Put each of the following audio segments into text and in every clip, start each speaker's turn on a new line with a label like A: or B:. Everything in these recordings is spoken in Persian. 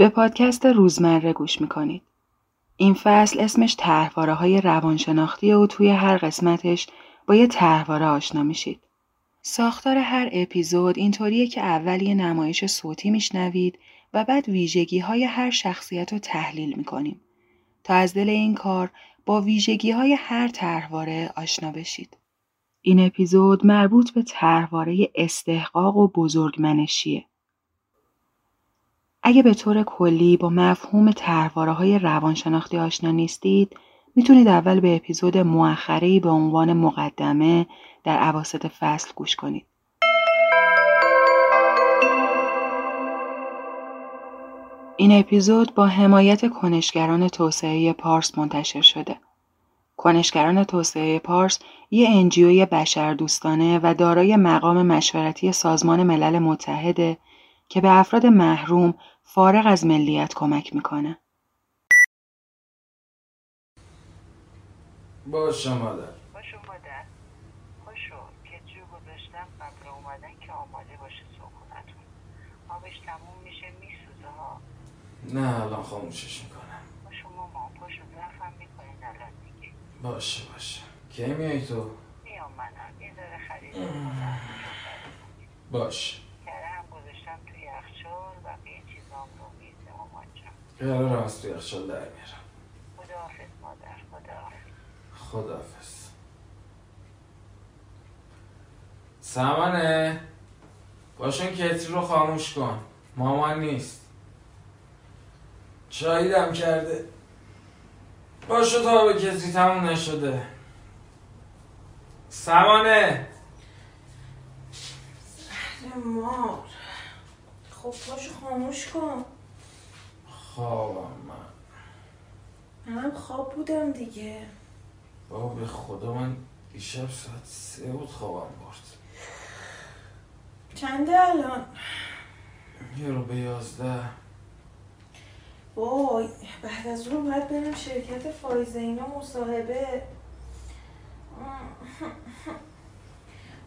A: به پادکست روزمره گوش می‌کنید. این فصل اسمش تحواره های روانشناختی و توی هر قسمتش با یه تحواره آشنا میشید. ساختار هر اپیزود اینطوریه که اول یه نمایش صوتی میشنوید و بعد ویژگی های هر شخصیت رو تحلیل می‌کنیم تا از دل این کار با ویژگی های هر طرحواره آشنا بشید. این اپیزود مربوط به طرحواره استحقاق و بزرگمنشیه. اگه به طور کلی با مفهوم طرحواره های روانشناختی آشنا نیستید، می‌تونید اول به اپیزود مؤخره‌ای به عنوان مقدمه در عواسط فصل گوش کنید. این اپیزود با حمایت کنشگران توسعه پارس منتشر شده. کنشگران توسعه پارس یه انجیوی بشر دوستانه و دارای مقام مشورتی سازمان ملل متحده که به افراد محروم فارغ از ملیت کمک می‌کنه.
B: باشه مادر
C: باشو مادر خوشو که جو گذاشتم قبل اومدن که آماده باشه صبحونتون آبش تموم میشه میسوزه ها.
B: نه الان خاموشش می‌کنم.
C: باشو مامان پاشو ظرفم می‌کنین الان دیگه.
B: باشه باشه. کی میای تو؟
C: میام منم. یه ذره خرید می‌کنم.
B: باشه
C: کره هم گذاشتم توی یخچال بقیه چیزام رو میزه مامان جان
B: قرار از توی یخچال در میارم.
C: خداحافظ مادر خداحافظ.
B: سمانه باشون کتری رو خاموش کن. مامان نیست. چایی دم کرده. باشو تا به کتری تموم نشده. سمانه
D: مار خب پاشو خاموش کن.
B: خوابم من.
D: منم خواب بودم دیگه.
B: بابا به خدا من دیشب ساعت سه بود خوابم برد.
D: چنده الان؟
B: یه رو به یازده.
D: وای بعد از اون باید برم شرکت فایزه اینا مصاحبه.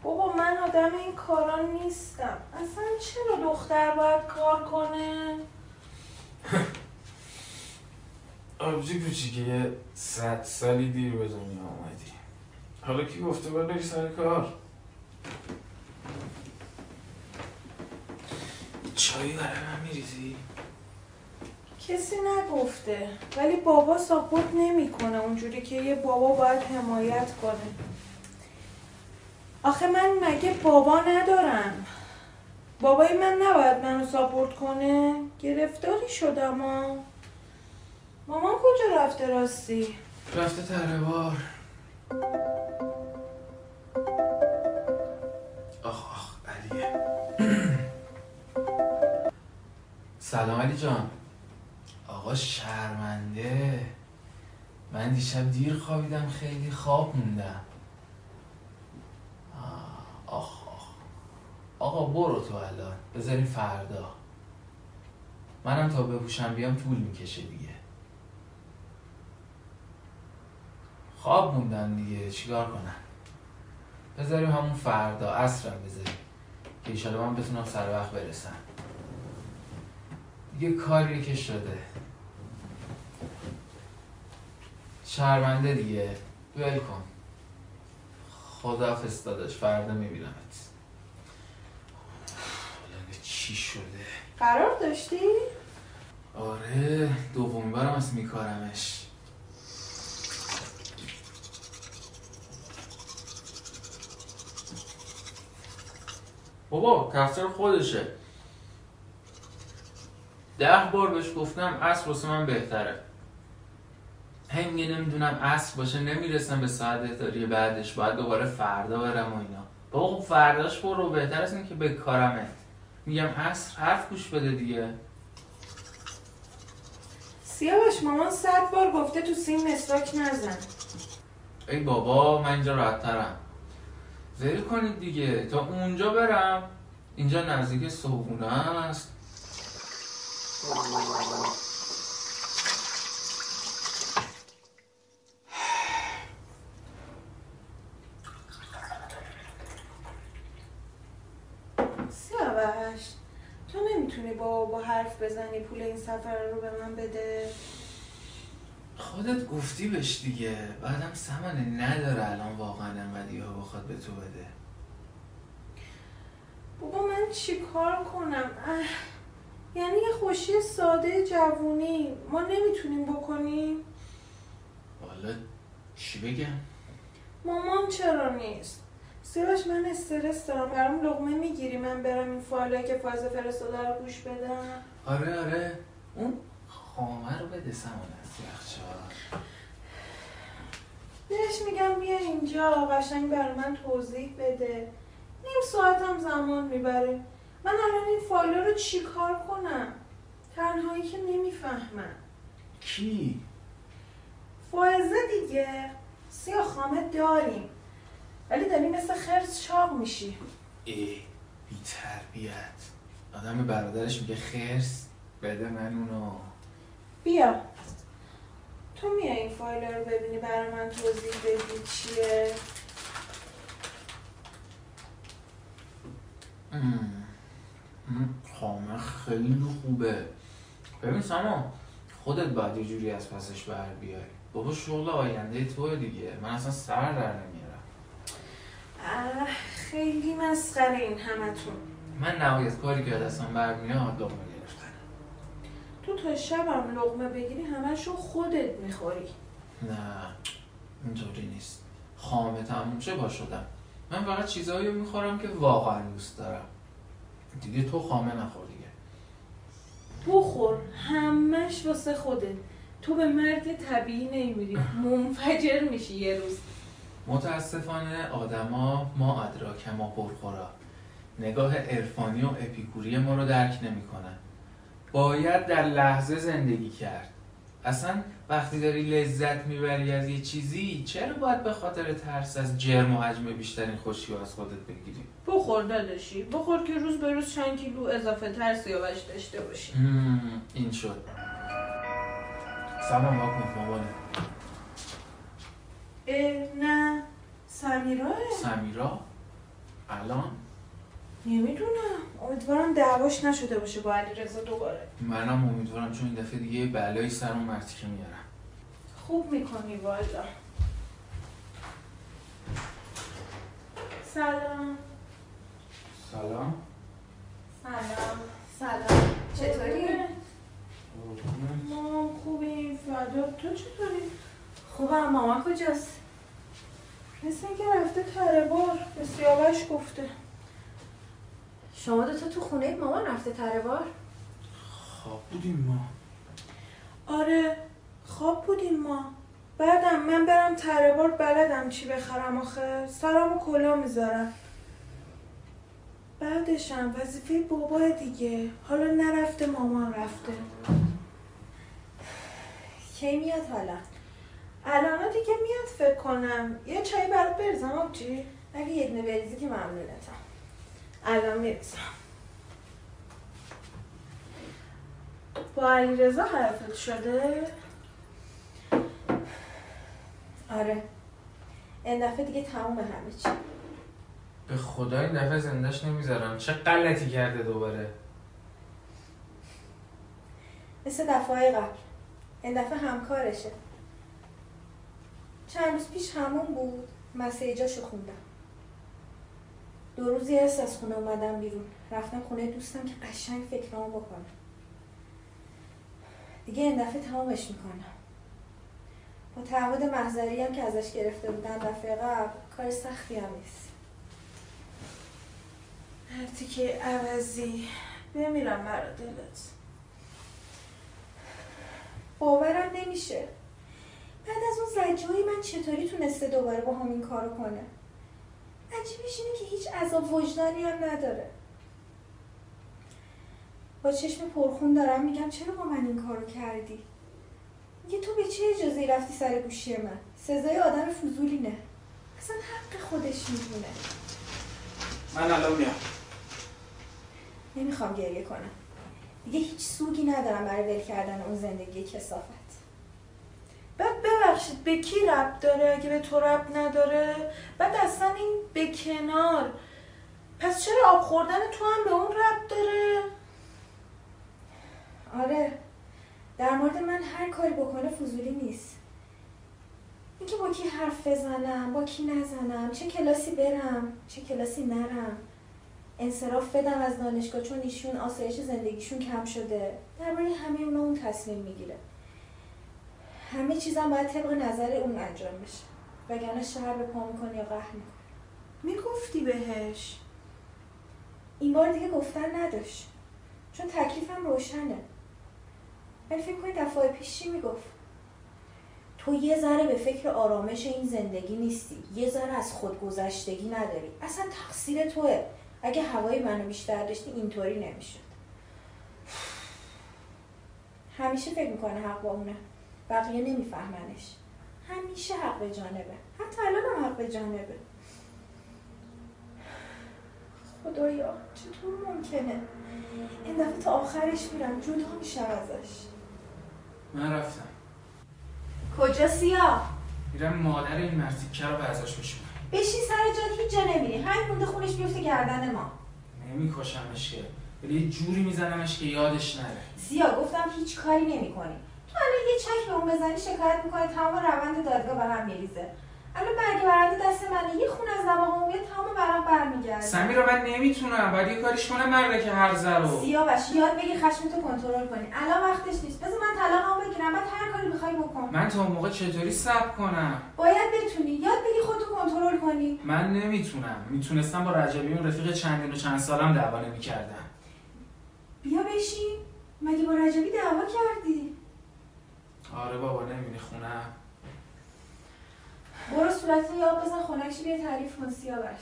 D: بابا من آدم این کارا نیستم. اصلا چرا دختر باید کار کنه؟
B: آبجی کوچیکه صد سالی دیر به دنیا آمدی حالا کی گفته بری سر کار؟ چایی برای من میریزی؟
D: کسی نگفته ولی بابا ساپورت نمی‌کنه اونجوری که یه بابا باید حمایت کنه. آخه من مگه بابا ندارم؟ بابای من نباید منو ساپورت کنه؟ گرفتاری شدم ها. مامان کجا رفته راستی؟
B: رفته تره بار آخ آخ علیه. سلام علی جان. آقا شرمنده. من دیشب دیر خوابیدم خیلی خواب موندم. آخ آخ. آقا برو تو الان. بذاریم فردا. منم تا بپوشم بیام طول می‌کشه دیگه. خواب موندن دیگه. چیکار کنم؟ بذاریم همون فردا عصرم بذاریم که ایشالا من بتونم سر وقت برسم. دیگه کاری که شده. شرمنده دیگه. ول کن. خدا داداش فردا میبینمت. حالا چی شده؟
D: قرار داشتی؟
B: آره دومی بارم از میکارمش. بابا تقصیر خودشه. ده بار بهش گفتم اصر واسه من بهتره. هی میگه نمی‌دونم اصر باشه نمی‌رسم به ساعت احتاری بعدش باید دوباره فردا برم و اینا. بابا خب فرداش برو بهتر از که بکارمت میگم اصر حرف گوش بده دیگه.
D: سیاوش مامان صد بار گفته تو سیم مسواک نزن.
B: ای بابا من اینجا راحتترم ول کنید دیگه. تا اونجا برم. اینجا نزدیک صبحونه است.
D: سیاوش تو نمی‌تونی با با حرف بزنی پول این سفر رو به من بده؟
B: خودت گفتی بهش دیگه. بعدم سمنه. نداره الان واقعا انقدر ها بخواد به تو بده.
D: بابا من چی کار کنم؟ اه. یعنی یه خوشی ساده جوونی. ما نمی‌تونیم بکنیم؟
B: والا چی بگم؟
D: مامان چرا نیست؟ سیاوش من استرس دارم. برام لقمه می‌گیری. من برم این فایلایی که فاز فرستاده رو گوش بدم.
B: آره آره. اون خامه رو بده سمنه از یخچال.
D: بهش میگم بیا اینجا قشنگ بر من توضیح بده. نیم ساعتم زمان می‌بره. من الان این فایل رو چی کار کنم؟ تنهایی که نمی‌فهمم.
B: کی؟
D: فائزه دیگه. سیاه خامه داریم. ولی داری مثل خرس چاق میشی.
B: ای بی تربیت آدم برادرش میگه خرس بده من اونو.
D: بیا. تو میای این فایل رو ببینی برای من توضیح بدی چیه؟
B: ام. ام، خامه خیلی خوبه. ببین سامان خودت باید یه جوری از پسش بر بیای. بابا شغل آینده توه دیگه. من اصلا سر در نمیارم.
D: خیلی مسخره این همتون.
B: من نهایت کاری که دستم برمیاد گرفتن
D: تو تا شبم لقمه بگیری همشو خودت می‌خوری.
B: نه اینطوری نیست. خامه تموم شه با شدم؟ من فقط چیزایی رو می‌خورم که واقعا دوست دارم. دیگه تو خامه نخور دیگه.
D: بخور همش واسه خودت. تو به مرگ طبیعی نمیری منفجر میشی یه روز.
B: متاسفانه آدما ما ادراک ما پرخورا. نگاه عرفانی و اپیکوری ما رو درک نمی‌کنن. باید در لحظه زندگی کرد. اصلا وقتی داری لذت می‌بری از یه چیزی چرا باید به خاطر ترس از جرم و حجم بیشترین خوشی از خودت بگیری؟
D: بخور داداشی. بخور که روز به روز چند کیلو اضافه تر سیاوش داشته باشی.
B: این شد. سامان واکن مامانه
D: اه نه سمیراه.
B: سمیرا الان؟
D: نمی‌دونم. امیدوارم دعواش نشده باشه با علی رضا دوباره.
B: منم امیدوارم چون این دفعه دیگه یه بلایی سر اون مرتیکه میارم.
D: خوب می‌کنی والا. سلام.
B: سلام.
E: سلام. سلام. چطوری؟
D: مام خوبی فدا. تو چطوری؟
E: خوبم. مامان کجاست؟
D: مثل اینکه رفته تره بار. به سیاوش گفته.
E: شما دوتا تو خونه مامان رفته تره بار؟
B: خواب بودیم ما.
D: آره خواب بودیم ما. بعدم من برم تره بار بلدم چی بخرم آخه. سرامو کلا می‌ذارم. بعدشم وظیفه بابا دیگه. حالا نرفته مامان رفته.
E: کی میاد حالا؟
D: الان دیگه میاد فکر کنم. یه چای برات بریزم آبجی.
E: اگه یه دونه بریزی که ممنونتم.
D: الان می‌رسم. با علی رضا حرفت شده؟
E: آره. این دفعه دیگه تموم همه چی.
B: به خدا این دفعه زندش نمی‌ذارم. چه غلطی کرده دوباره.
E: مثل دفعه قبل. این دفعه همکارشه. چند روز پیش همون بود. مسیجاشو خوندم. دو روزی هست از خونه اومدم بیرون. رفتم خونه دوستم که قشنگ فکرامو بکنم. دیگه این دفعه تمامش می‌کنم. با تعهد محضری هم که ازش گرفته بودن دفعه قبل کار سختی هم نیست.
D: هرتی که عوضی. بمیرم برا دلت.
E: باورم نمیشه. بعد از اون زجایی من چطوری تونسته دوباره با همین کارو کنه؟ عجیبش اینه که هیچ عذاب وجدانی هم نداره. با چشم پرخون دارم میگم چرا با من این کارو کردی؟ میگه تو به چه اجازه رفتی سر گوشی من؟ سزای آدم فضولی نه. اصلا حق خودش می‌دونه.
B: من الان میام.
E: نمی‌خوام گریه کنم. دیگه هیچ سوگی ندارم برای ول کردن اون زندگی کسافت
D: ببخشید به کی رب داره اگه به تو رب نداره؟ بعد اصلا این به کنار. پس چرا آب خوردن تو هم به اون رب داره؟
E: آره در مورد من هر کاری بکنه فضولی نیست. اینکه با کی حرف بزنم با کی نزنم چه کلاسی برم چه کلاسی نرم. انصراف بدم از دانشگاه چون ایشون آسایش زندگیشون کم شده. درباره همه اونا اون تصمیم می‌گیره. همه چیزم باید طبق نظر اون انجام بشه. وگرنه شهر به پا می‌کنه یا قهر می‌کنه.
D: می‌گفتی بهش؟
E: این بار دیگه گفتن نداشت. چون تکلیفم روشنه. ولی فکر کنی دفعه پیش چی می‌گفت؟ تو یه ذره به فکر آرامش این زندگی نیستی. یه ذره از خودگذشتگی نداری. اصلا تقصیر توه. اگه هوای منو بیشتر داشتی اینطوری نمی‌شد. همیشه فکر می‌کنه حق با اونه. بقیه نمیفهمنش. همیشه حق به جانبه. حتی الان هم حق به جانبه. خدایا چطور ممکنه؟ این دفعه تا آخرش میرم جدا میشم ازش.
B: من رفتم.
E: کجا سیا؟
B: میرم مادر این مرتیکه رو به ازش میشونم
E: بشین سر جات هیچ جا نمیری. همین مونده خونش بیفته گردن ما.
B: نمیکشمش که. ولی یه جوری میزنمش که یادش نره.
E: سیا گفتم هیچ کاری نمی‌کنی. تو الان یه چک به اون بزنی شکایت می‌کنی تمام روند دادگاه به هم میریزه. الان برگ برنده دست منه یه خون از دماغم میاد تمام ورق برمیگرده.
B: سمیرا من نمی‌تونم باید یه کاریش کنم مرده که هر رو
E: سیاوش یاد بگی خشمتو کنترل کنی. الان وقتش نیست. بذار من طلاقمو بگیرم بعد هر کاری می‌خوای بکن.
B: من تا اون موقع چطوری صبر کنم؟
E: باید بتونی. یاد بگی خودتو کنترل کنی.
B: من نمی‌تونم. می‌تونستم با رجبی اون رفیق چندین و چند سالم دعوا نمی‌کردم.
E: بیا بشین. مگه با رجبی دعوا کردی؟
B: آره بابا نمی‌بینی خونه؟
E: برو صورت یاد بزن خونکشی بیا تعریف کن سیاوش.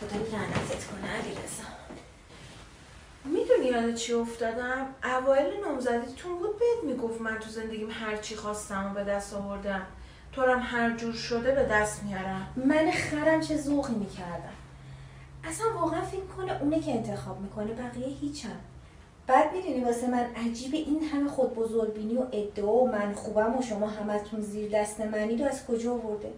E: خدا لعنتت کنه علیرضا
D: می‌دونی یاد چی افتادم؟ اوایل نامزدیتون بود بهت می‌گفت من تو زندگیم هر چی خواستم و به دست آوردم. تو هم هر جور شده به دست میارم.
E: من خرم چه ذوقی می‌کردم؟ اصلا واقعا فکر کنه اونه که انتخاب می‌کنه بقیه هیچم بعد می‌دونی واسه من عجیب این همه خود بزرگبینی و ادعا و من خوبم و شما همتون زیر دست منید و از کجا آورده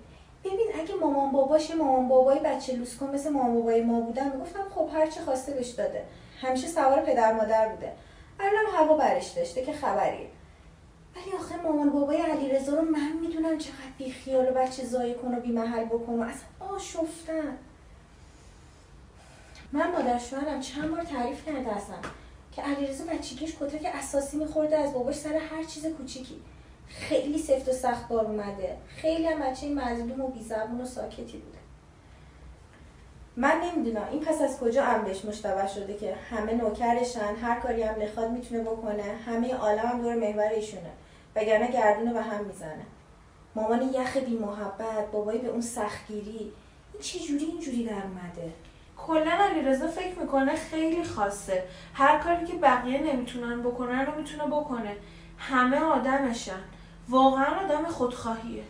E: ببین اگه مامان باباش مامان بابای بچه لوس کن مثل مامان بابای ما بودن می‌گفتم خب هر چه خواسته بهش داده. همیشه سوار پدر مادر بوده. الان هوا برش داشته که خبریه. ولی آخه مامان بابای علیرضا رو من می‌دونم چقدر بی خیال و بچه زایی کن و بی محل بکن و اصلا آشفتن. من مادر شوهرم چند بار تعریف کرده هستم که علیرضا بچگیش کتک اساسی میخورده از باباش سر هر چیز کوچیکی. خیلی سفت و سخت بار اومده. خیلی هم بچه مظلوم و بیزبون و ساکتی بوده. من نمی‌دونم این پس از کجا بهش مشتبه شده که همه نوکرشن هر کاری هم بخواد می‌تونه بکنه همه عالم هم دور محور ایشونه. وگرنه گردونه به هم می‌زنه. مامان یخ بی محبت بابایی به اون سختگیری. این چه جوری اینجوری در اومده؟
D: کلا علیرضا فکر می‌کنه خیلی خاصه. هر کاری که بقیه نمی‌تونن بکنن رو می‌تونه بکنه. همه آدمشن. واقعا آدم خودخواهیه.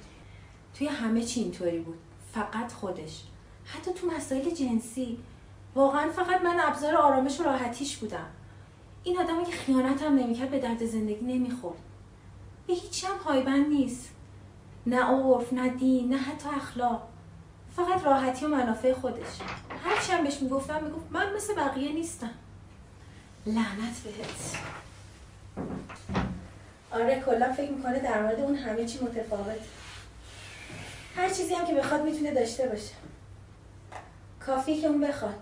E: توی همه چی اینطوری بود. فقط خودش. حتی تو مسائل جنسی. واقعا فقط من ابزار آرامش و راحتیش بودم. این آدمی که خیانت هم نمی‌کرد به درد زندگی نمی‌خورد. به هیچی هم پایبند نیست. نه عرف نه دین نه حتی اخلاق. فقط راحتی و منافع خودش هرچی هم بهش می‌گفتم می‌گفت من مثل بقیه نیستم. لعنت بهت. آره کلا فکر می‌کنه در مورد اون همه چی متفاوت. هر چیزی هم که بخواد می‌تونه داشته باشه. کافی که اون بخواد.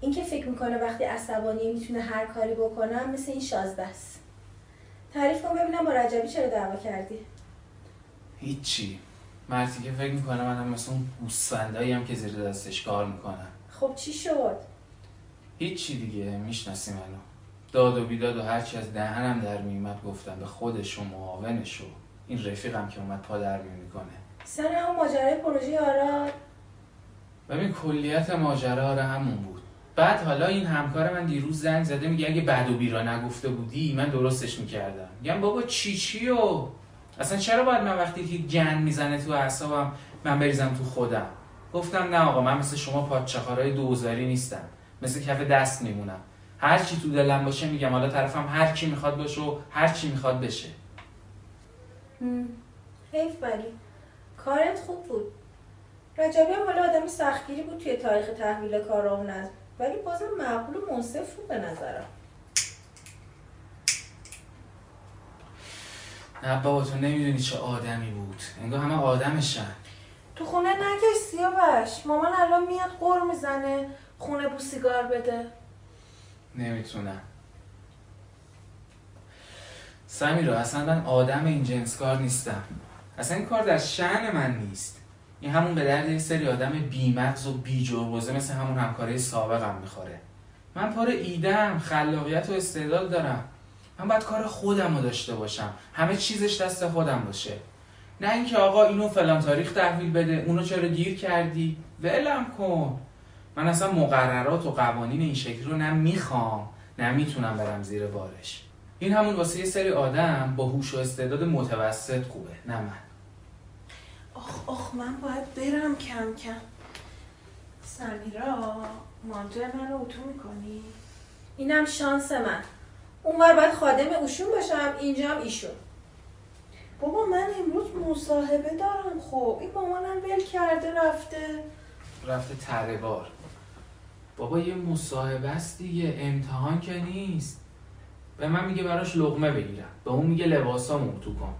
E: این که فکر می‌کنه وقتی عصبانی می‌تونه هر کاری بکنم مثل این شازده است. تعریف کن ببینم با رجبی چرا دعوا کردی.
B: هیچی. مرتی که فکر می‌کنه منم مثل اون گوسفندایی هم که زیر دستش کار می‌کنن.
E: خب چی شد؟
B: هیچی دیگه می‌شناسی منو داد و بیداد و هرچی از دهنم در میومد گفتم به خودش و معاونش و این رفیقم که اومد پا در می‌کنه.
E: سر همون ماجرای پروژه آراد؟
B: ببین کلیت ماجرا آره همون بود. بعد حالا این همکار من دیروز زنگ زده میگه اگه بد و بیرا نگفته بودی من درستش می‌کردم. میگم بابا چی چی و؟ اصلا چرا باید من وقتی که گن می‌زنه تو اعصابم من بریزم تو خودم؟ گفتم نه آقا من مثل شما پادچخارای دوزاری نیستم. مثل کف دست میمونم. هر چی تو دلم باشه میگم. حالا طرفم هر کی می‌خواد باشه و هر چی می‌خواد بشه.
E: حیف ولی کارت خوب بود. رجبی هم حالا آدم سختگیری بود توی تاریخ تحویل کار اون از ولی بازم معقول و منصف بود به نظرم.
B: نه بابا تو نمی‌دونی چه آدمی بود. انگار همه آدمشن.
D: تو خونه نکش سیاوش مامان الان میاد قر می‌زنه خونه بو سیگار بده.
B: نمی‌تونم. سمیرا اصلا من آدم این جنس کار نیستم. اصلا این کار در شعن من نیست. این همون به درد یه سری آدم بیمغز و بیجربزه مثل همون همکاره سابقم می‌خوره. من پر ایدم خلاقیت و استعداد دارم. من باید کار خودم رو داشته باشم. همه چیزش دست خودم باشه. نه اینکه آقا اینو فلان تاریخ تحویل بده اونو چرا گیر کردی؟ ولم کن. من اصلا مقررات و قوانین این شکلی رو نه می‌خوام نه می‌تونم برم زیر بارش. این همون واسه یه سری آدم با هوش و استعداد متوسط خوبه نه من.
D: آخ آخ من باید برم کم کم. سمیرا مانتو من رو اتو می‌کنی؟
E: اینم شانس من. اونور باید خادم اوشون باشم اینجا هم ایشون.
D: بابا من امروز مصاحبه دارم خب. این مامانم ول کرده رفته.
B: رفته تره بار بابا یه مصاحبه است دیگه امتحان که نیست. به من میگه براش لغمه بگیرم. به اون میگه لباسامو تو کن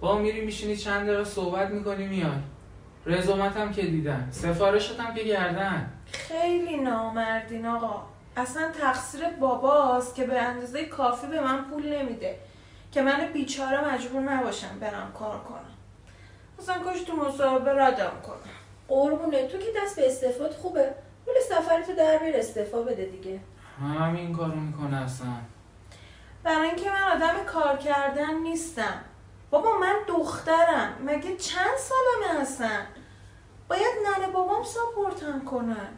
B: با میری میشینی چند دقیقه صحبت می‌کنی میای. رزومتم که دیدن. سفارشتم که گردن.
D: خیلی نامردین آقا. اصلا تقصیر باباست که به اندازه کافی به من پول نمیده. که من بیچاره مجبور نباشم برم کار کنم. اصلا کاش تو مصاحبه ردم کنم.
E: قربونه تو که دست به استفاد خوبه. پول سفرتو در بیار استفا بده دیگه.
B: همین کارو می‌کنه اصلا.
D: برای اینکه من آدم کار کردن نیستم. بابا من دخترم. مگه چند سالمه هستن باید ننه بابام ساپورتم کنن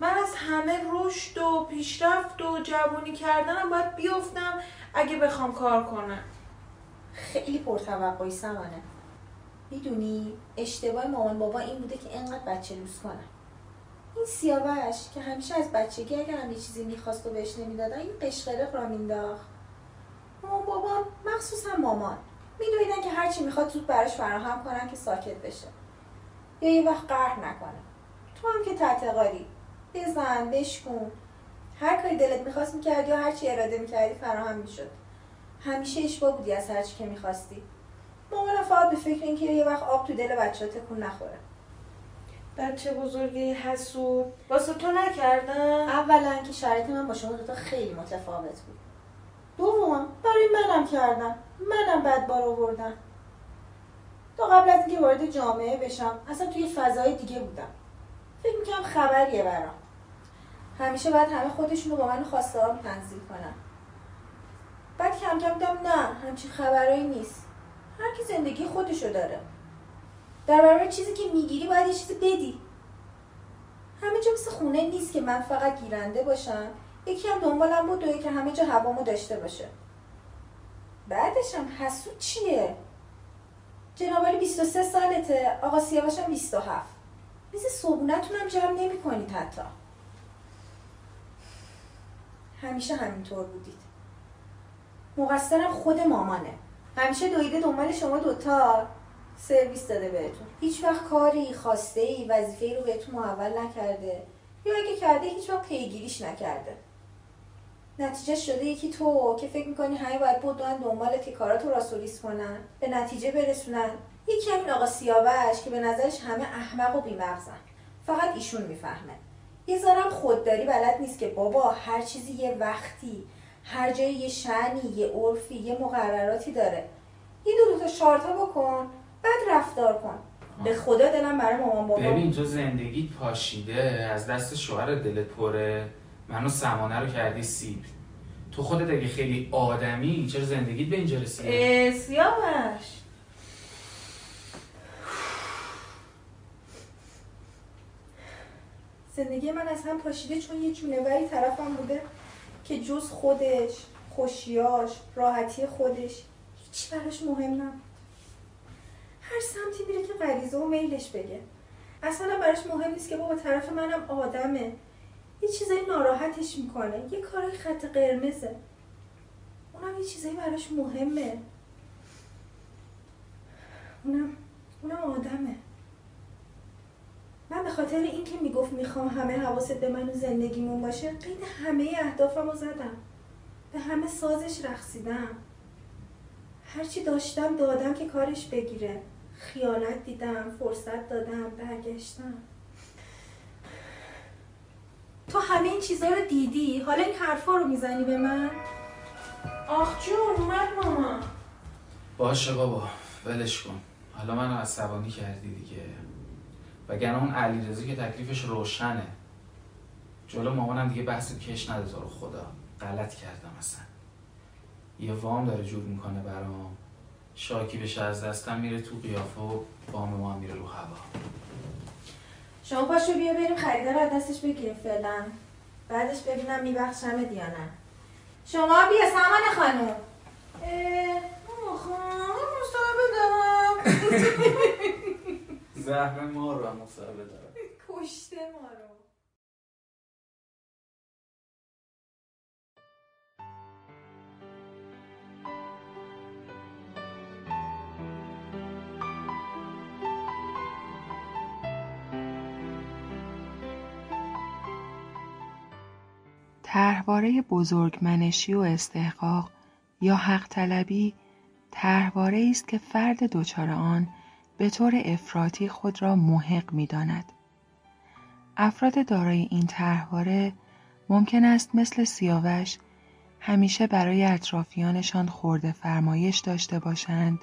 D: من از همه رشد و پیشرفت و جوونی کردنم باید بیفتم اگه بخوام کار کنم.
E: خیلی پرتوقعی سمانه. می‌دونی اشتباه مامان بابا این بوده که انقدر بچه لوس کنن این سیاوش که همیشه از بچگی اگر هم چیزی می‌خواست و بهش نمی‌دادن این قشقرق را مینداخت مامان بابا مخصوصا مامان. میدونیدن که هرچی می‌خواد زود براش فراهم کنن که ساکت بشه. یا یه وقت قهر نکنه. تو هم که تعتقادی بزن بشکن. هر کاری دلت می‌خواست می‌کردی یا هرچی اراده می‌کردی فراهم می‌شد. همیشه اشباه بودی از هرچی که می‌خواستی. مامانم فقط به فکر اینکه یه وقت آب تو دل بچه تکون نخوره.
D: بچه بزرگی حسود واسه تو نکردم.
E: اولا که شرایط من با شما دوتا خیلی متفاوت بود. دوم برای منم کردن. منم بد بار آوردن. تا قبل از اینکه وارد جامعه بشم اصلا توی فضای دیگه بودم. فکر می‌کنم خبریه برام. همیشه باید همه خودشونو با من خواسته هم تنظیم کنن. بعد کم کم دیدم نه همچین خبرایی نیست. هر کی زندگی خودشو داره. در برابر چیزی که می‌گیری باید یه چیزی بدی. همه جا مثل خونه نیست که من فقط گیرنده باشم. یکی هم دنبالم بود یکی همه جا هوامو داشته باشه. بعدش هم حسود چیه؟ جنابالی 23 سالته آقا سیاوش هم 27 میز صبونتون هم جمع نمی کنید حتی. همیشه همینطور بودید. مقصرم خود مامانه. همیشه دویده دنبال شما دوتا سرویس داده بهتون. هیچ وقت کاری خواسته ای وظیفه رو بهتون محول نکرده. یا اگه کرده هیچ وقت پیگیریش نکرده. نتیجه شده یکی تو که فکر می‌کنی همه باید بدون دنبال که کاراتو راسولیس کنن. به نتیجه برسونن. یکی همین آقا سیاوش که به نظرش همه احمق و بیمغزن. فقط ایشون می‌فهمه. یه ذرم خودداری بلد نیست که بابا هر چیزی یه وقتی هر جایی یه شعنی یه عرفی یه مقرراتی داره. یه دو دو تا شارتا بکن بعد رفتار کن. به خدا دلم برای مامان بابا.
B: ببین تو زندگیت پاشیده از دست شوهر دلت پره. منو سمانه رو کردی سیب. تو خودت اگه خیلی آدمی چرا زندگیت به اینجا رسیده؟
D: اه، سیاوش.
E: زندگی من از هم پاشیده چون یه جونوری طرفم بوده که جز خودش خوشیاش راحتی خودش هیچ براش مهم نبود. هر سمتی میره که غریزه و میلش بگه. اصلا براش مهم نیست که بابا طرف منم آدمه. یه چیزایی ناراحتش می‌کنه. یه کارای خط قرمزه. اونم یه چیزایی براش مهمه. اونم اونم آدمه. من به خاطر اینکه می‌گفت می‌خوام همه حواست به من و زندگیمون باشه قید همه اهدافم رو زدم. به همه سازش رقصیدم. هرچی داشتم دادم که کارش بگیره. خیانت دیدم فرصت دادم برگشتم. تو همه این چیزها رو دیدی؟ حالا این حرفا رو می‌زنی به من؟
D: آخ جون اومد ماما.
B: باشه بابا ولش کن. حالا منو عصبانی کردی دیگه. وگرنه اون علیرضا که تکلیفش روشنه. جلو مامانم دیگه بحث کش نده تو رو خدا. غلط کردم اصلا. یه وام داره جور می‌کنه برام. شاکی بشه از دستم میره تو قیافه و وام ما میره رو هوا.
E: شما پاشو بیا بریم خریدار از دستش بگیریم فعلا. بعدش ببینم میبخشمت یا نه. شما بیا سامان خانم.
D: اه، مصاحبه دارم.
B: زهر ما رو هم مصاحبه دارم
E: کشته ما رو.
A: طرحواره بزرگمنشی و استحقاق یا حق طلبی طرحواره است که فرد دچار آن به طور افراطی خود را محق می داند. افراد دارای این طرحواره ممکن است مثل سیاوش همیشه برای اطرافیانشان خورده فرمایش داشته باشند،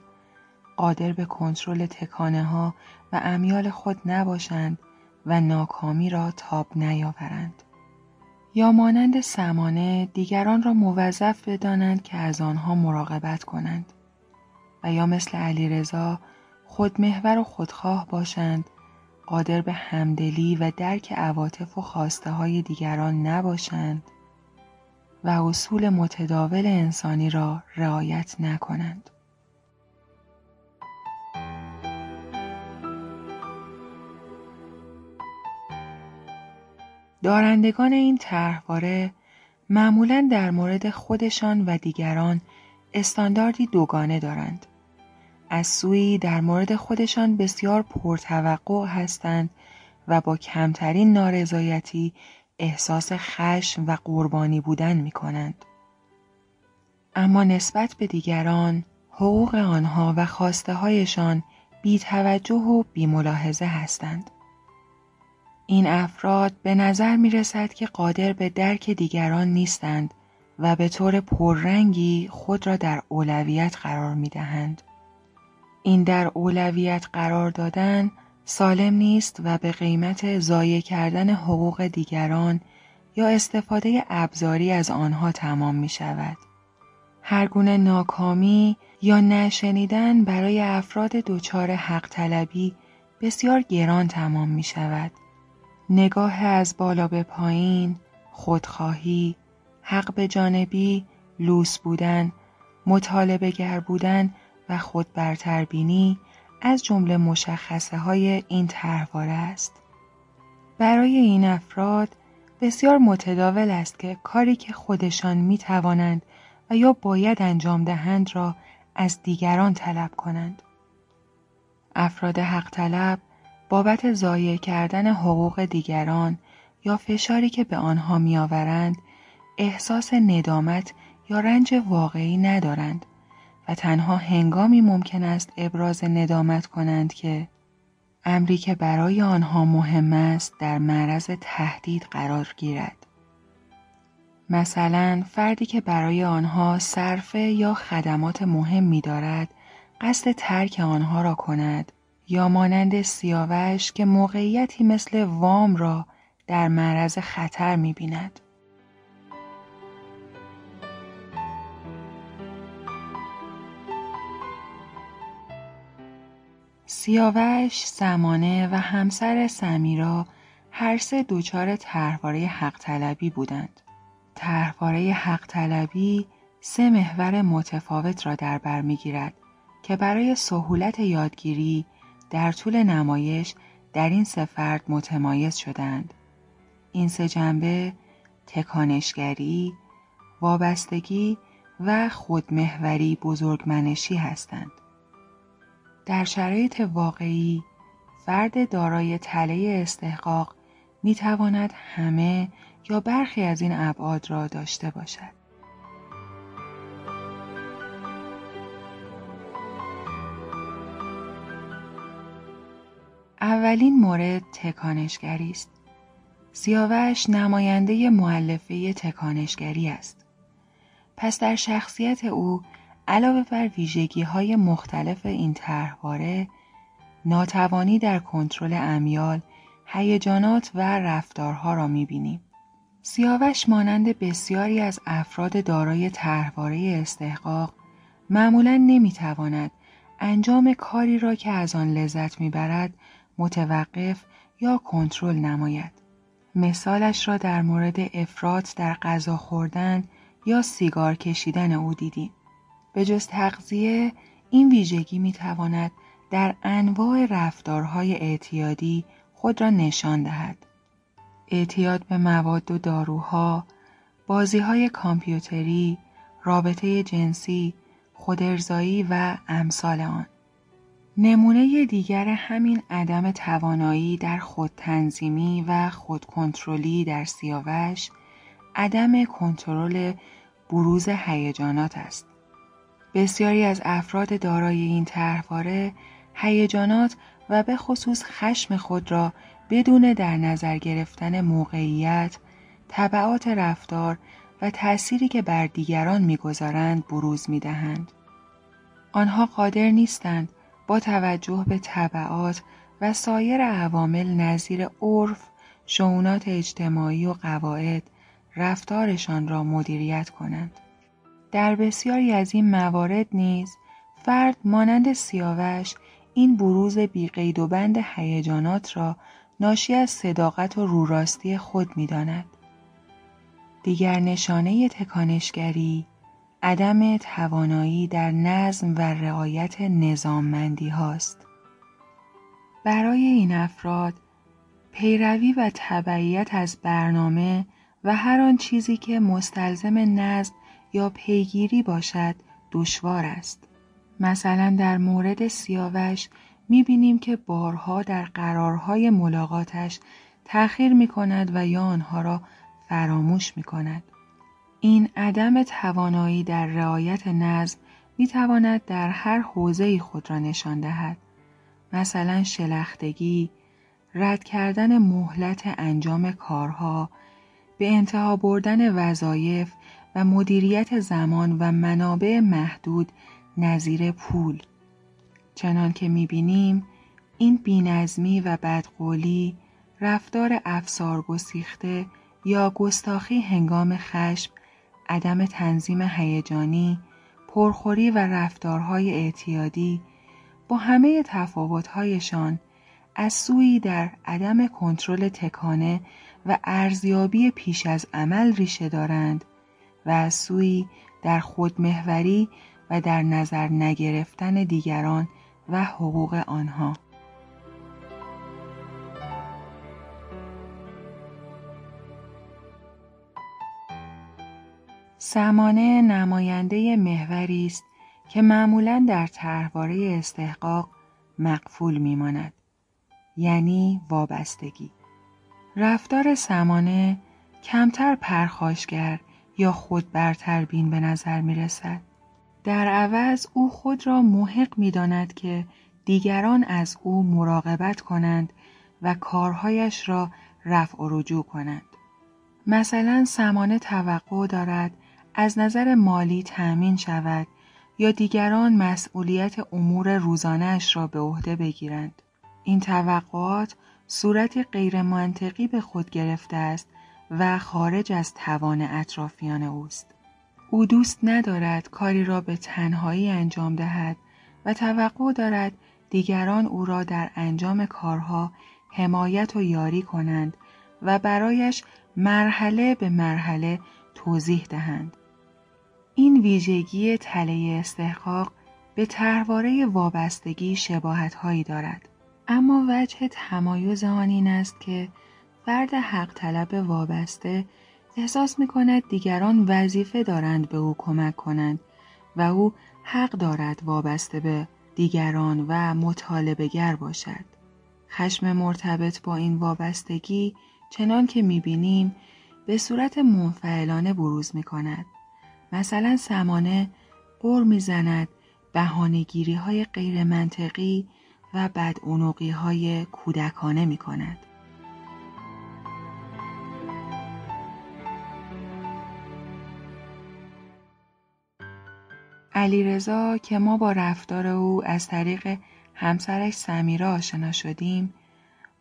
A: قادر به کنترل تکانه ها و امیال خود نباشند و ناکامی را تاب نیاورند. یا مانند سمانه دیگران را موظف بدانند که از آنها مراقبت کنند و یا مثل علیرضا خودمحور و خودخواه باشند قادر به همدلی و درک عواطف و خواسته های دیگران نباشند و اصول متداول انسانی را رعایت نکنند. دارندگان این طرحواره معمولا در مورد خودشان و دیگران استانداردی دوگانه دارند. از سوی در مورد خودشان بسیار پرتوقع هستند و با کمترین نارضایتی احساس خشم و قربانی بودن می کنند. اما نسبت به دیگران حقوق آنها و خواسته هایشان بی توجه و بی ملاحظه هستند. این افراد به نظر می رسد که قادر به درک دیگران نیستند و به طور پررنگی خود را در اولویت قرار می دهند. این در اولویت قرار دادن سالم نیست و به قیمت ضایع کردن حقوق دیگران یا استفاده ابزاری از آنها تمام می شود. هر گونه ناکامی یا نشنیدن برای افراد دچار حق طلبی بسیار گران تمام می شود. نگاه از بالا به پایین، خودخواهی، حق به جانبی، لوس بودن، مطالبه گر بودن و خود برتربینی از جمله مشخصه های این طرحواره است. برای این افراد بسیار متداول است که کاری که خودشان می توانند و یا باید انجام دهند را از دیگران طلب کنند. افراد حق طلب بابت ضایع کردن حقوق دیگران یا فشاری که به آنها میآورند احساس ندامت یا رنج واقعی ندارند و تنها هنگامی ممکن است ابراز ندامت کنند که امری که برای آنها مهم است در معرض تهدید قرار گیرد. مثلا فردی که برای آنها صرفه یا خدمات مهم می دارد قصد ترک آنها را کند یا مانند سیاوش که موقعیتی مثل وام را در معرض خطر می بیند. سیاوش، سمانه و همسر سمیرا هر سه دچار طرحواره حق طلبی بودند. طرحواره حق طلبی سه محور متفاوت را در بر می‌گیرد که برای سهولت یادگیری در طول نمایش در این سه فرد متمایز شدند. این سه جنبه تکانشگری، وابستگی و خودمحوری بزرگمنشی هستند. در شرایط واقعی فرد دارای تله استحقاق می تواند همه یا برخی از این ابعاد را داشته باشد. اولین مورد تکانشگری است. سیاوش نماینده معلفه تکانشگری است. پس در شخصیت او علاوه بر ویژگی های مختلف این طرحواره ناتوانی در کنترل امیال هیجانات و رفتارها را می‌بینیم. سیاوش مانند بسیاری از افراد دارای طرحواره استحقاق معمولا نمی‌تواند انجام کاری را که از آن لذت می‌برد متوقف یا کنترل نماید. مثالش را در مورد افراط در غذا خوردن یا سیگار کشیدن او دیدیم. به جز تغذیه این ویژگی می تواند در انواع رفتارهای اعتیادی خود را نشان دهد. اعتیاد به مواد و داروها، بازی های کامپیوتری، رابطه جنسی، خودارضایی و امثال آن. نمونه دیگر همین عدم توانایی در خودتنظیمی و خودکنترلی در سیاوش عدم کنترل بروز هیجانات است. بسیاری از افراد دارای این طرحواره هیجانات و به خصوص خشم خود را بدون در نظر گرفتن موقعیت، طبعات رفتار و تأثیری که بر دیگران می‌گذارند بروز می‌دهند. آنها قادر نیستند با توجه به طبعات و سایر عوامل نظیر عرف، شعونات اجتماعی و قواعد رفتارشان را مدیریت کنند. در بسیاری از این موارد نیز فرد مانند سیاوش این بروز بیقید و بند هیجانات را ناشی از صداقت و روراستی خود می‌داند. دیگر نشانه تکانشگری عدم توانایی در نظم و رعایت نظاممندی هاست. برای این افراد پیروی و تبعیت از برنامه و هر آن چیزی که مستلزم نظم یا پیگیری باشد دشوار است. مثلا در مورد سیاوش می بینیم که بارها در قرارهای ملاقاتش تأخیر می کند و یا آنها را فراموش می کند. این عدم توانایی در رعایت نظم می تواند در هر حوزه خود را نشان دهد. مثلا شلختگی، رد کردن مهلت انجام کارها، به انتها بردن وظایف مدیریت زمان و منابع محدود نظیر پول. چنان که می بینیم این بینظمی و بدقولی رفتار افسار گسیخته یا گستاخی هنگام خشم عدم تنظیم هیجانی، پرخوری و رفتارهای اعتیادی با همه تفاوتهایشان از سوی در عدم کنترل تکانه و ارزیابی پیش از عمل ریشه دارند و از سوی در خودمهوری و در نظر نگرفتن دیگران و حقوق آنها. سمانه نماینده محوری است که معمولا در طرحواره استحقاق مقفول میماند یعنی وابستگی. رفتار سمانه کمتر پرخاشگر یا خود برتر بین به نظر می رسد. در عوض او خود را محق می داند که دیگران از او مراقبت کنند و کارهایش را رفع و رجوع کنند. مثلا سمانه توقع دارد از نظر مالی تأمین شود یا دیگران مسئولیت امور روزانهش را به عهده بگیرند. این توقعات صورت غیر منطقی به خود گرفته است و خارج از توان اطرافیان اوست. او دوست ندارد کاری را به تنهایی انجام دهد و توقع دارد دیگران او را در انجام کارها حمایت و یاری کنند و برایش مرحله به مرحله توضیح دهند. این ویژگی تله استحقاق به طرحواره وابستگی شباهت هایی دارد. اما وجه تمایز آن این است که فرد حق طلب وابسته احساس می کند دیگران وظیفه دارند به او کمک کنند و او حق دارد وابسته به دیگران و مطالبه گر باشد. خشم مرتبط با این وابستگی چنان که می‌بینیم به صورت منفعلانه بروز می کند. مثلا سمانه بر می‌زند بهانهگیری های غیر منطقی و بدعنقی های کودکانه می کند. علیرضا که ما با رفتار او از طریق همسرش سمیرا آشنا شدیم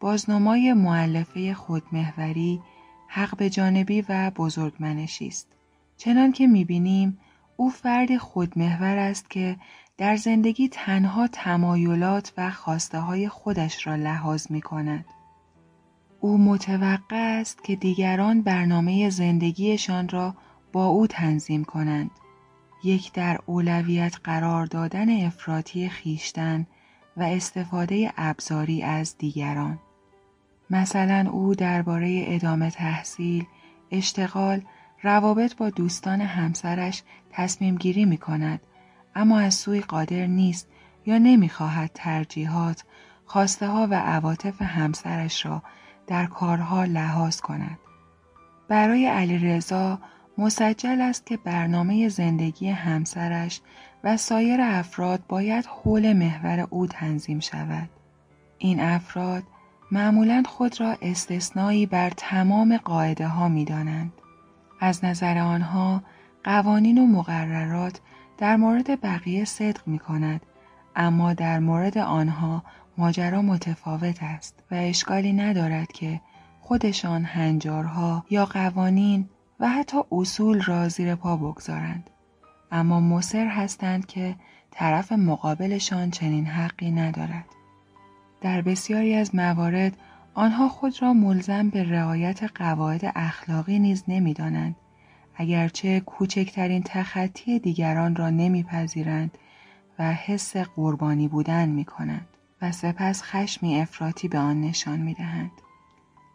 A: بازنمای معلفه خودمهوری حق به جانبی و بزرگمنشی است چنان که می‌بینیم او فرد خودمهور است که در زندگی تنها تمایلات و خواسته های خودش را لحاظ می کند. او متوقع است که دیگران برنامه زندگیشان را با او تنظیم کنند. یک در اولویت قرار دادن افراطی خیشتن و استفاده ابزاری از دیگران. مثلا او درباره ادامه تحصیل، اشتغال، روابط با دوستان همسرش تصمیم گیری می کند اما از سوی قادر نیست یا نمی‌خواهد ترجیحات، خواسته ها و عواطف همسرش را در کارها لحاظ کند. برای علیرضا مسجل است که برنامه زندگی همسرش و سایر افراد باید حول محور او تنظیم شود. این افراد معمولا خود را استثنایی بر تمام قاعده ها می دانند. از نظر آنها قوانین و مقررات در مورد بقیه صدق می کند اما در مورد آنها ماجرا متفاوت است و اشکالی ندارد که خودشان هنجارها یا قوانین و حتی اصول را زیر پا بگذارند. اما مصر هستند که طرف مقابلشان چنین حقی ندارد. در بسیاری از موارد آنها خود را ملزم به رعایت قواعد اخلاقی نیز نمی‌دانند. اگرچه کوچکترین تخطی دیگران را نمیپذیرند و حس قربانی بودن می کنند و سپس خشمی افراطی به آن نشان می دهند.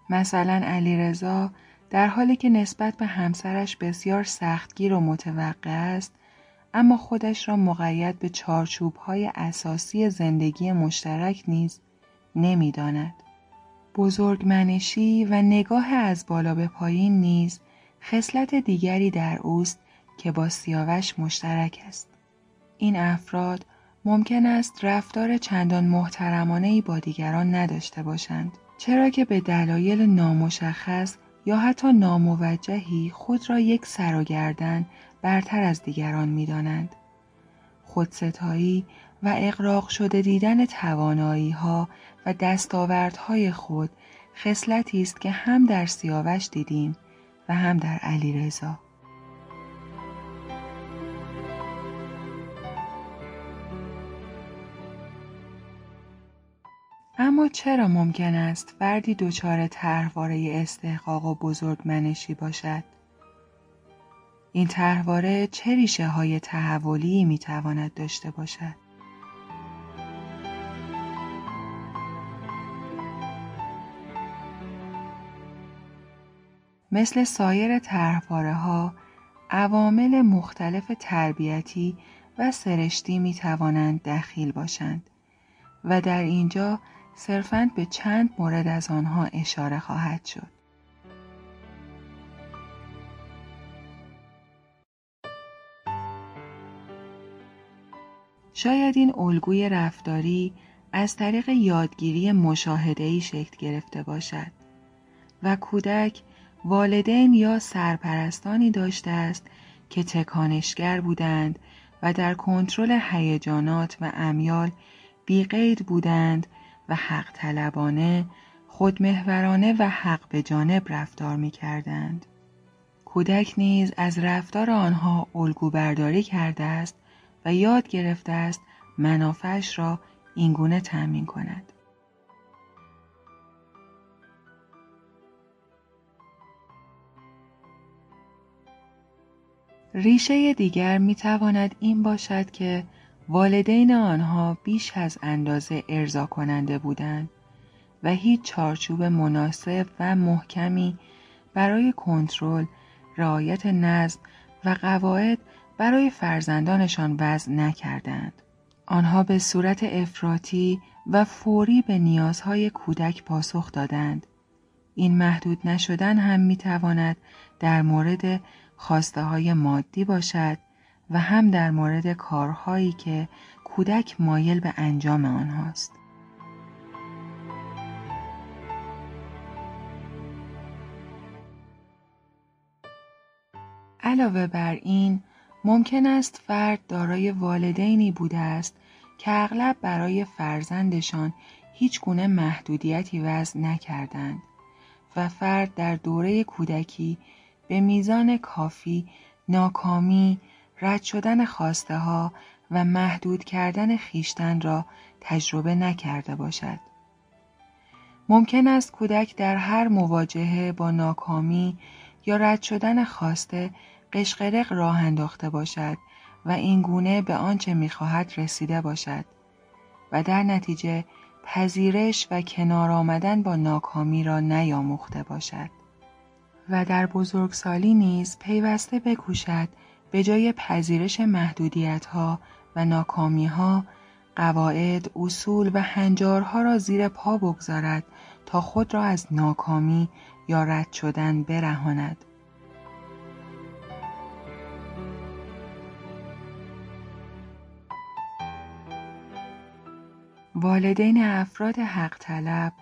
A: مثلا علیرضا در حالی که نسبت به همسرش بسیار سختگیر و متوقع است اما خودش را مقید به چارچوب های اساسی زندگی مشترک نیز نمی‌داند. بزرگمنشی و نگاه از بالا به پایین نیز خصلت دیگری در اوست که با سیاوش مشترک است. این افراد ممکن است رفتار چندان محترمانه با دیگران نداشته باشند چرا که به دلایل نامشخص یا حتی ناموجهی خود را یک سر برتر از دیگران می دانند. خودستایی و اقراق شده دیدن توانایی ها و دستاوردهای خود خصلتی است که هم در سیاوش دیدیم و هم در علی اما چرا ممکن است فردی دچار طرحواره استحقاق و بزرگمنشی باشد؟ این طرحواره چه ریشه های تحولی می تواند داشته باشد؟ مثل سایر طرحواره ها عوامل مختلف تربیتی و سرشتی می توانند دخیل باشند و در اینجا صرفاً به چند مورد از آنها اشاره خواهد شد. شاید این الگوی رفتاری از طریق یادگیری مشاهده‌ای شکل گرفته باشد و کودک والدین یا سرپرستانی داشته است که تکانشگر بودند و در کنترل هیجانات و امیال بیقید بودند و حق طلبانه، خودمهورانه و حق به جانب رفتار می کردند. کودک نیز از رفتار آنها الگو برداری کرده است و یاد گرفته است منافعش را اینگونه تأمین کند. ریشه دیگر می تواند این باشد که والدین آنها بیش از اندازه ارضا کننده بودند و هیچ چارچوب مناسب و محکمی برای کنترل، رعایت نظم و قواعد برای فرزندانشان وضع نکردند. آنها به صورت افراطی و فوری به نیازهای کودک پاسخ دادند. این محدود نشدن هم می تواند در مورد خواسته های مادی باشد و هم در مورد کارهایی که کودک مایل به انجام آنهاست. علاوه بر این ممکن است فرد دارای والدینی بوده است که اغلب برای فرزندشان هیچ گونه محدودیتی وضع نکردند و فرد در دوره کودکی به میزان کافی ناکامی، رد شدن خواسته ها و محدود کردن خیشتن را تجربه نکرده باشد. ممکن است کودک در هر مواجهه با ناکامی یا رد شدن خواسته قشقرق راه انداخته باشد و این گونه به آنچه می‌خواهد رسیده باشد و در نتیجه پذیرش و کنار آمدن با ناکامی را نیاموخته باشد و در بزرگسالی نیز پیوسته بکوشد به جای پذیرش محدودیت ها و ناکامی ها قواعد، اصول و هنجارها را زیر پا بگذارد تا خود را از ناکامی یا رد شدن برهاند. والدین افراد حق طلب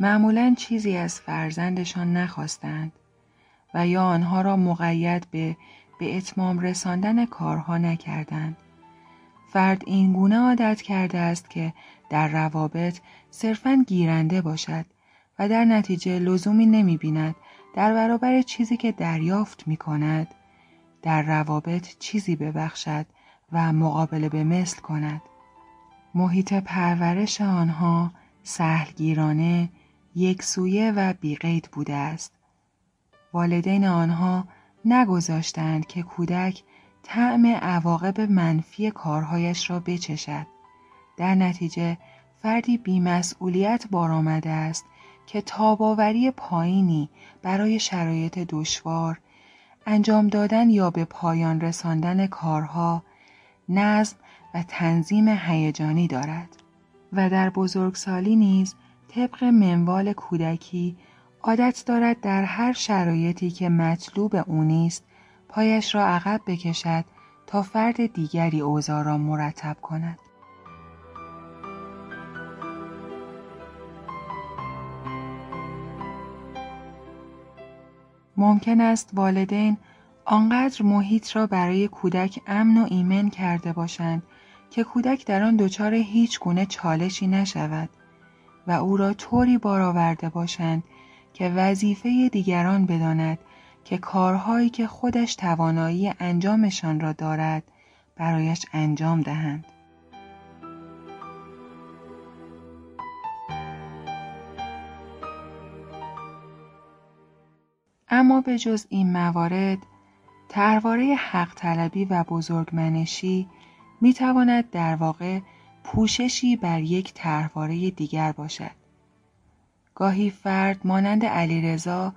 A: معمولا چیزی از فرزندشان نخواستند و یا آنها را مقید به به اتمام رساندن کارها نکردند. فرد این گونه عادت کرده است که در روابط صرفا گیرنده باشد و در نتیجه لزومی نمی بیند در برابر چیزی که دریافت می کند در روابط چیزی ببخشد و مقابله به مثل کند. محیط پرورش آنها سهلگیرانه، یکسویه و بیقید بوده است. والدین آنها نگذاشتند که کودک طعم عواقب منفی کارهایش را بچشد. در نتیجه فردی بیمسئولیت بار آمده است که تاباوری پایینی برای شرایط دشوار انجام دادن یا به پایان رساندن کارها نظم و تنظیم هیجانی دارد و در بزرگسالی نیز طبق منوال کودکی عادت دارد در هر شرایطی که مطلوب او نیست پایش را عقب بکشد تا فرد دیگری اوضاع را مرتب کند. ممکن است والدین آنقدر محیط را برای کودک امن و ایمن کرده باشند که کودک در آن دچار هیچ گونه چالشی نشود و او را طوری بار آورده باشند که وظیفه دیگران بداند که کارهایی که خودش توانایی انجامشان را دارد برایش انجام دهند. اما به جز این موارد ترواره حق طلبی و بزرگمنشی می تواند در واقع پوششی بر یک طرحواره دیگر باشد. گاهی فرد مانند علیرضا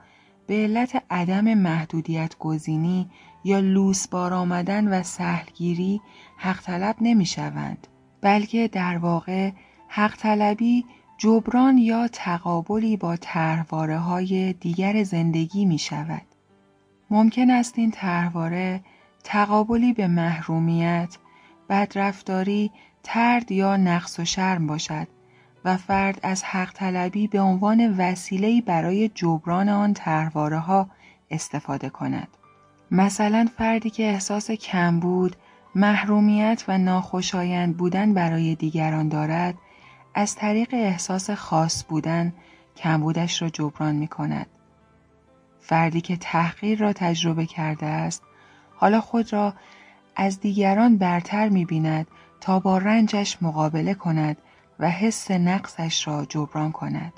A: به علت عدم محدودیت گزینی یا لوس بار آمدن و سهلگیری حق طلب نمی شوند بلکه در واقع حق طلبی جبران یا تقابلی با طرحواره های دیگر زندگی می شود. ممکن است این طرحواره تقابلی به محرومیت، بدرفتاری، ترد یا نقص و شرم باشد و فرد از حق طلبی به عنوان وسیله‌ای برای جبران آن طرحواره ها استفاده کند. مثلا فردی که احساس کمبود، محرومیت و ناخوشایند بودن برای دیگران دارد، از طریق احساس خاص بودن کمبودش را جبران می کند. فردی که تحقیر را تجربه کرده است، حالا خود را از دیگران برتر می بیند تا با رنجش مقابله کند و حس نقصش را جبران کند.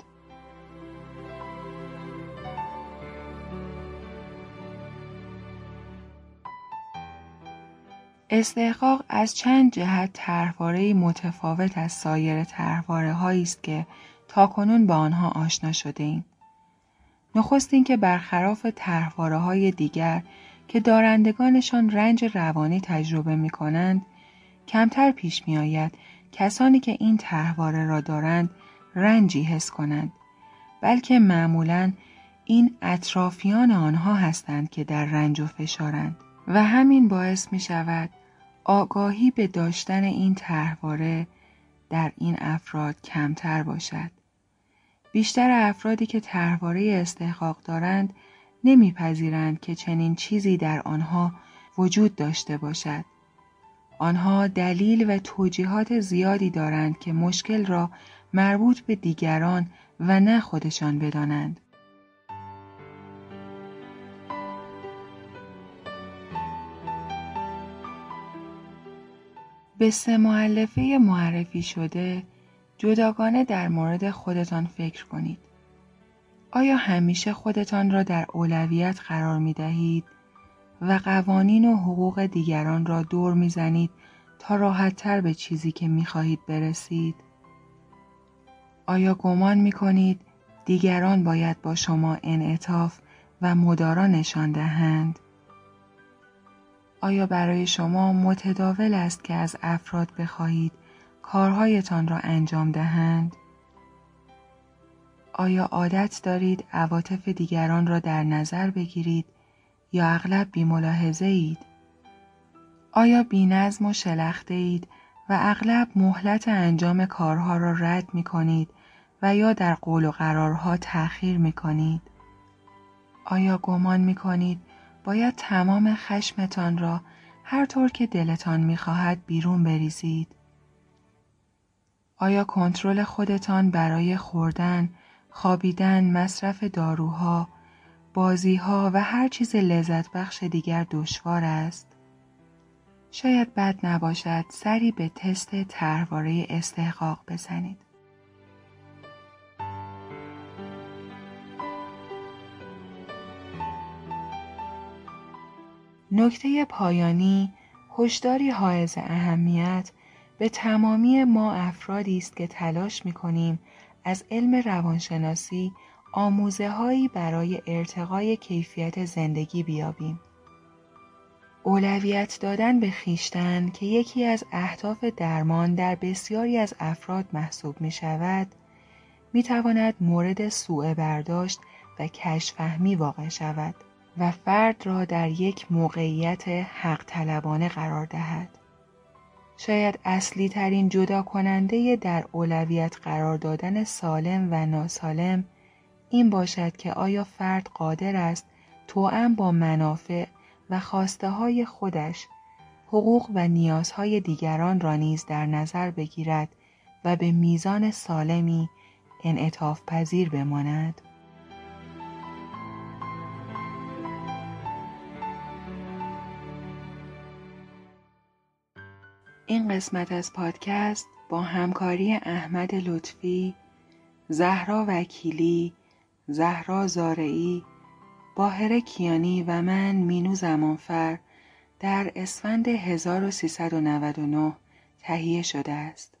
A: استحقاق از چند جهت طرحواره متفاوت از سایر طرحواره هایی است که تاکنون با آنها آشنا شده ایم. نخست اینکه برخلاف طرحواره های دیگر که دارندگانشان رنج روانی تجربه می کنند کمتر پیش می آید کسانی که این تهواره را دارند رنجی حس کنند بلکه معمولا این اطرافیان آنها هستند که در رنج و فشارند و همین باعث می شود آگاهی به داشتن این تهواره در این افراد کمتر باشد. بیشتر افرادی که تهواره استحقاق دارند نمیپذیرند که چنین چیزی در آنها وجود داشته باشد. آنها دلیل و توجیهات زیادی دارند که مشکل را مربوط به دیگران و نه خودشان بدانند. به سه معلفه معرفی شده جداگانه در مورد خودتان فکر کنید. آیا همیشه خودتان را در اولویت قرار می دهید و قوانین و حقوق دیگران را دور می زنید تا راحت تر به چیزی که می خواهید برسید؟ آیا گمان می کنید دیگران باید با شما انعطاف و مدارا نشان دهند؟ آیا برای شما متداول است که از افراد بخواهید کارهایتان را انجام دهند؟ آیا عادت دارید عواطف دیگران را در نظر بگیرید یا اغلب بیملاحظه اید؟ آیا بینظم و شلخته اید و اغلب مهلت انجام کارها را رد می کنید و یا در قول و قرارها تأخیر می کنید؟ آیا گمان می کنید باید تمام خشمتان را هر طور که دلتان می‌خواهد بیرون بریزید. آیا کنترل خودتان برای خوردن، خوابیدن، مصرف داروها، بازیها و هر چیز لذت بخش دیگر دشوار است؟ شاید بد نباشد سری به تست ترواره استحقاق بزنید. نکته پایانی هشداری حائز اهمیت به تمامی ما افرادی است که تلاش می کنیم از علم روانشناسی آموزه هایی برای ارتقای کیفیت زندگی بیابیم. اولویت دادن به خیشتن که یکی از اهداف درمان در بسیاری از افراد محسوب می شود، می تواند مورد سوء برداشت و کشفهمی واقع شود. و فرد را در یک موقعیت حق طلبانه قرار دهد. شاید اصلی ترین جدا کننده در اولویت قرار دادن سالم و ناسالم این باشد که آیا فرد قادر است توأم با منافع و خواسته های خودش حقوق و نیازهای دیگران را نیز در نظر بگیرد و به میزان سالمی انعطاف پذیر بماند. این قسمت از پادکست با همکاری احمد لطفی، زهرا وکیلی، زهرا زارعی، باهر کیانی و من مینو زمانفر در اسفند 1399 تهیه شده است.